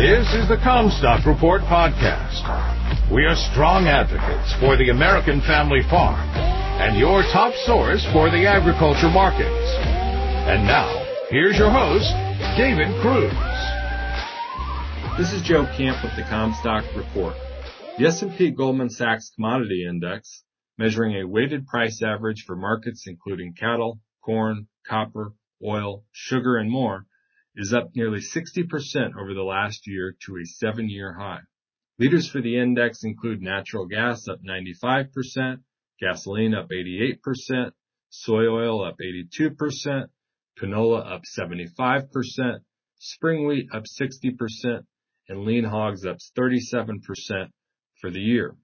This is the Commstock Report podcast. We are strong advocates for the American family farm and your top source for the agriculture markets. And now, here's your host, David Cruz. This is Joe Camp with the Commstock Report. The S&P Goldman Sachs Commodity Index, measuring a weighted price average for markets including cattle, corn, copper, oil, sugar, and more, is up nearly 60% over the last year to a seven-year high. Leaders for the index include natural gas up 95%, gasoline up 88%, soy oil up 82%, canola up 75%, spring wheat up 60%, and lean hogs up 37% for the year.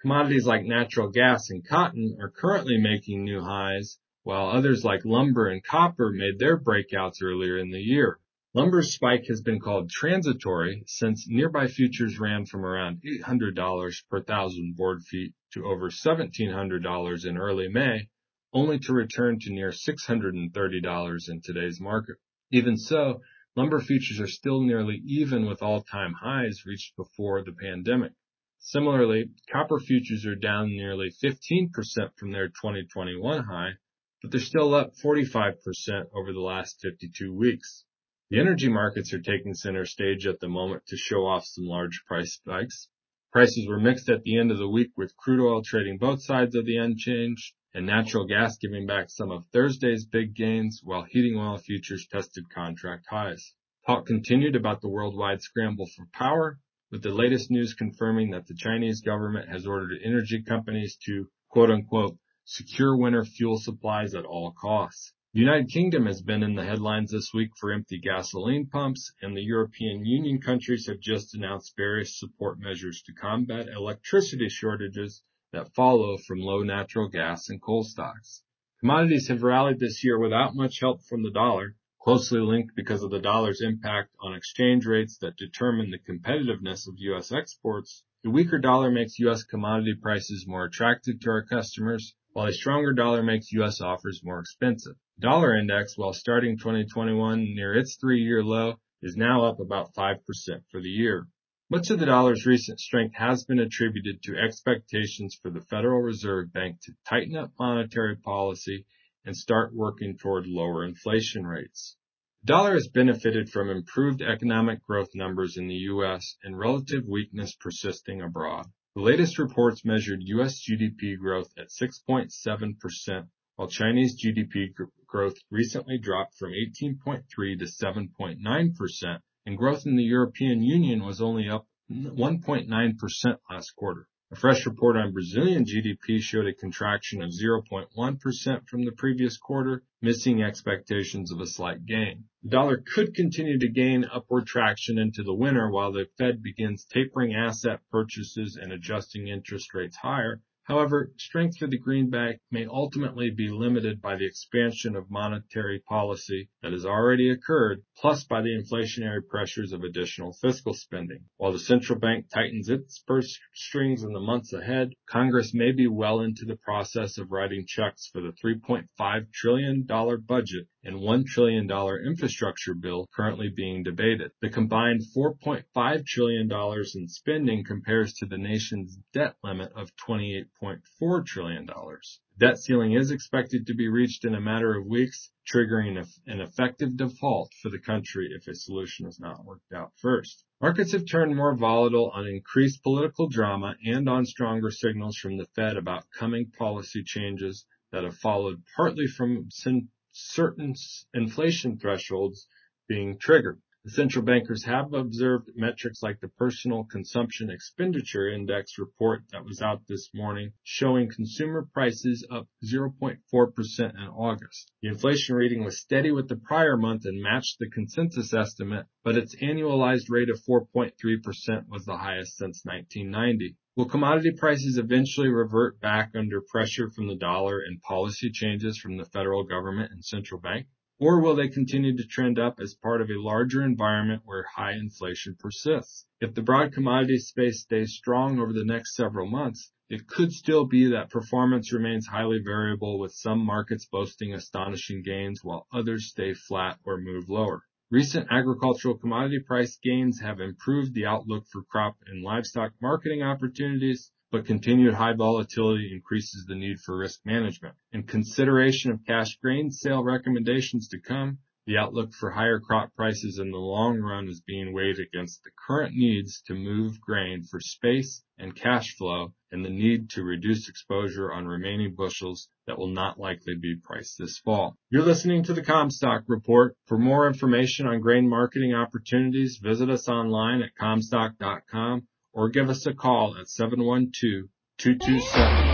Commodities like natural gas and cotton are currently making new highs, while others like lumber and copper made their breakouts earlier in the year. Lumber's spike has been called transitory since nearby futures ran from around $800 per thousand board feet to over $1,700 in early May, only to return to near $630 in today's market. Even so, lumber futures are still nearly even with all-time highs reached before the pandemic. Similarly, copper futures are down nearly 15% from their 2021 high, but they're still up 45% over the last 52 weeks. The energy markets are taking center stage at the moment to show off some large price spikes. Prices were mixed at the end of the week with crude oil trading both sides of the unchanged and natural gas giving back some of Thursday's big gains while heating oil futures tested contract highs. Talk continued about the worldwide scramble for power, with the latest news confirming that the Chinese government has ordered energy companies to quote unquote secure winter fuel supplies at all costs. The United Kingdom has been in the headlines this week for empty gasoline pumps, and the European Union countries have just announced various support measures to combat electricity shortages that follow from low natural gas and coal stocks. Commodities have rallied this year without much help from the dollar, closely linked because of the dollar's impact on exchange rates that determine the competitiveness of U.S. exports. The weaker dollar makes U.S. commodity prices more attractive to our customers, while a stronger dollar makes U.S. offers more expensive. Dollar index, while starting 2021 near its three-year low, is now up about 5% for the year. Much of the dollar's recent strength has been attributed to expectations for the Federal Reserve Bank to tighten up monetary policy and start working toward lower inflation rates. The dollar has benefited from improved economic growth numbers in the U.S. and relative weakness persisting abroad. The latest reports measured U.S. GDP growth at 6.7%, while Chinese GDP growth recently dropped from 18.3 to 7.9%, and growth in the European Union was only up 1.9% last quarter. A fresh report on Brazilian GDP showed a contraction of 0.1% from the previous quarter, missing expectations of a slight gain. The dollar could continue to gain upward traction into the winter while the Fed begins tapering asset purchases and adjusting interest rates higher, However, strength for the greenback may ultimately be limited by the expansion of monetary policy that has already occurred, plus by the inflationary pressures of additional fiscal spending. While the central bank tightens its purse strings in the months ahead, Congress may be well into the process of writing checks for the $3.5 trillion budget and $1 trillion infrastructure bill currently being debated. The combined $4.5 trillion in spending compares to the nation's debt limit of $28.4 trillion. Debt ceiling is expected to be reached in a matter of weeks, triggering an effective default for the country if a solution is not worked out first. Markets have turned more volatile on increased political drama and on stronger signals from the Fed about coming policy changes that have followed partly from certain inflation thresholds being triggered. The central bankers have observed metrics like the Personal Consumption Expenditure Index report that was out this morning, showing consumer prices up 0.4% in August. The inflation reading was steady with the prior month and matched the consensus estimate, but its annualized rate of 4.3% was the highest since 1990. Will commodity prices eventually revert back under pressure from the dollar and policy changes from the federal government and central bank? Or will they continue to trend up as part of a larger environment where high inflation persists? If the broad commodity space stays strong over the next several months, it could still be that performance remains highly variable with some markets boasting astonishing gains while others stay flat or move lower. Recent agricultural commodity price gains have improved the outlook for crop and livestock marketing opportunities, but continued high volatility increases the need for risk management. In consideration of cash grain sale recommendations to come, the outlook for higher crop prices in the long run is being weighed against the current needs to move grain for space and cash flow and the need to reduce exposure on remaining bushels that will not likely be priced this fall. You're listening to the Commstock Report. For more information on grain marketing opportunities, visit us online at commstock.com or give us a call at 712 227